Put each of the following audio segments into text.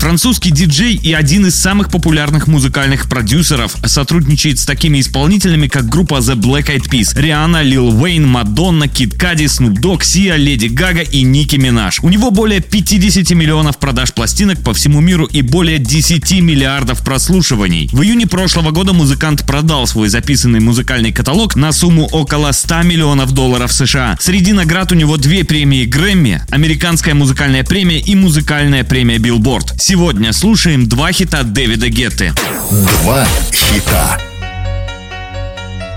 Французский диджей и один из самых популярных музыкальных продюсеров сотрудничает с такими исполнителями, как группа The Black Eyed Peas, Риана, Лил Уэйн, Мадонна, Кит Кади, Снуп Дог, Сия, Леди Гага и Ники Минаж. У него более 50 миллионов продаж пластинок по всему миру и более 10 миллиардов прослушиваний. В июне прошлого года музыкант продал свой записанный музыкальный каталог на сумму около 100 миллионов долларов США. Среди наград у него две премии Грэмми, американская музыкальная премия и музыкальная премия Билборд. Сегодня слушаем два хита Дэвида Гетты. Два хита.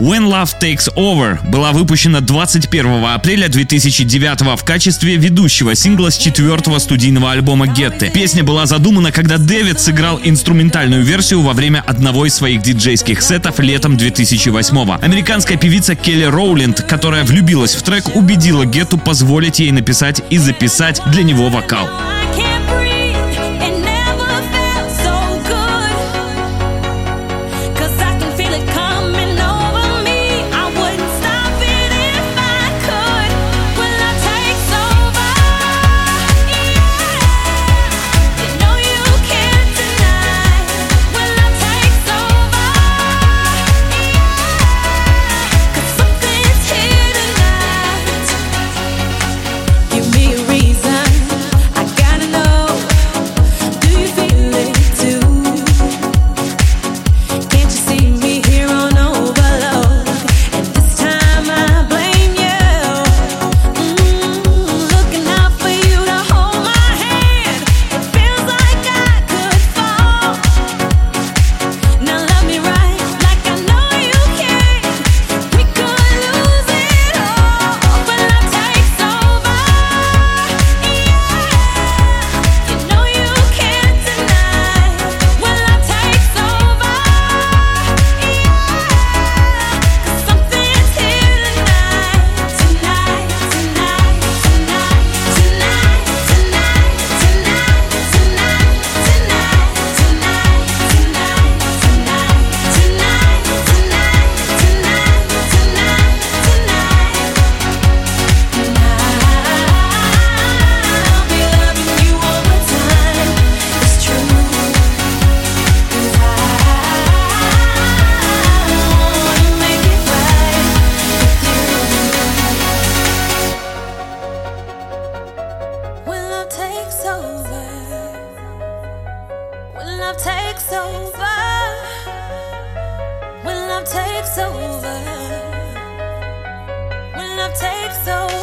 When Love Takes Over была выпущена 21 апреля 2009 в качестве ведущего сингла с четвертого студийного альбома Гетты. Песня была задумана, когда Дэвид сыграл инструментальную версию во время одного из своих диджейских сетов летом 2008 -го. Американская певица Келли Роулинд, которая влюбилась в трек, убедила Гетту позволить ей написать и записать для него вокал. I can't love takes over, when love takes over, when love takes over.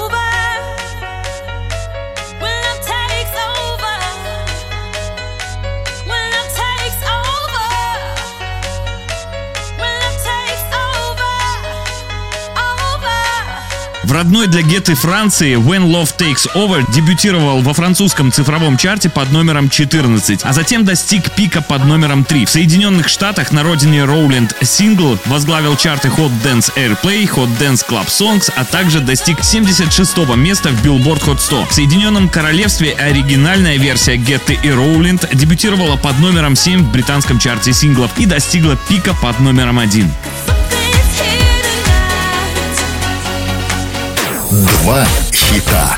В родной для Гетты Франции When Love Takes Over дебютировал во французском цифровом чарте под номером 14, а затем достиг пика под номером 3. В Соединенных Штатах на родине Роуленд сингл возглавил чарты Hot Dance Airplay, Hot Dance Club Songs, а также достиг 76 места в Billboard Hot 100. В Соединенном Королевстве оригинальная версия Гетты и Роуленд дебютировала под номером 7 в британском чарте синглов и достигла пика под номером 1. Два хита.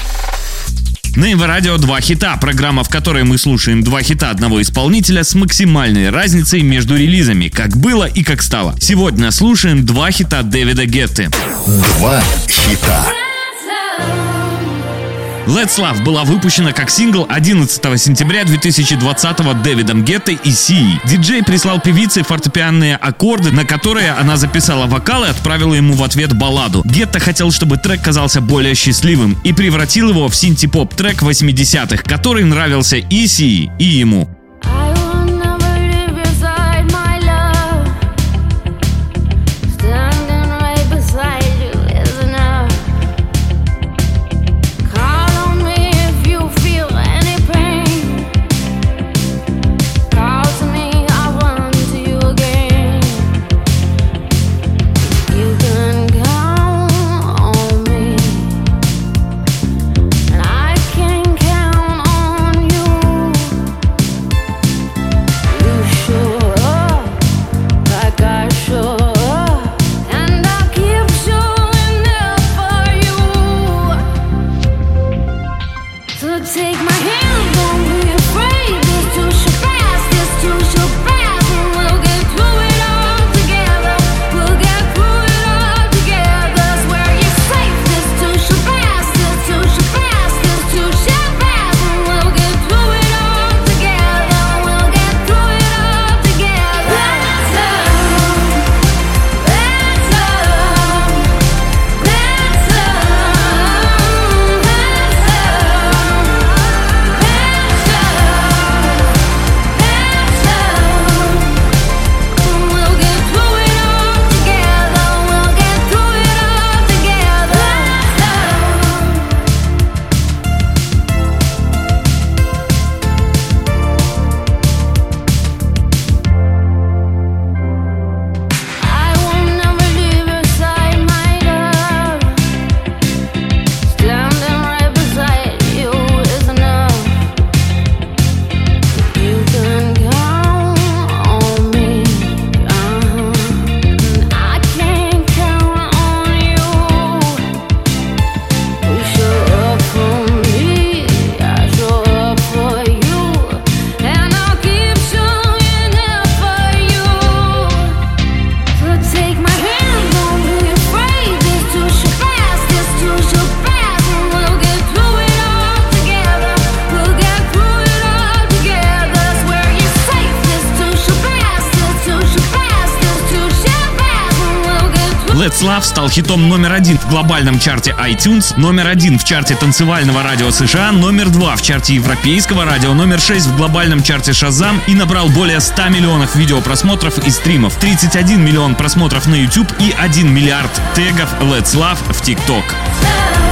На Инва Радио два хита, программа, в которой мы слушаем два хита одного исполнителя с максимальной разницей между релизами, как было и как стало. Сегодня слушаем два хита Дэвида Гетты. Два хита. Let's Love была выпущена как сингл 11 сентября 2020 Дэвидом Геттой и Сией. Диджей прислал певице фортепианные аккорды, на которые она записала вокал и отправила ему в ответ балладу. Гетта хотел, чтобы трек казался более счастливым и превратил его в синти-поп трек 80-х, который нравился и Сии, и ему. Love стал хитом номер один в глобальном чарте iTunes, номер один в чарте танцевального радио США, номер два в чарте европейского радио, номер шесть в глобальном чарте Shazam и набрал более 100 миллионов видеопросмотров и стримов, 31 миллион просмотров на YouTube и 1 миллиард тегов Let's Love в TikTok.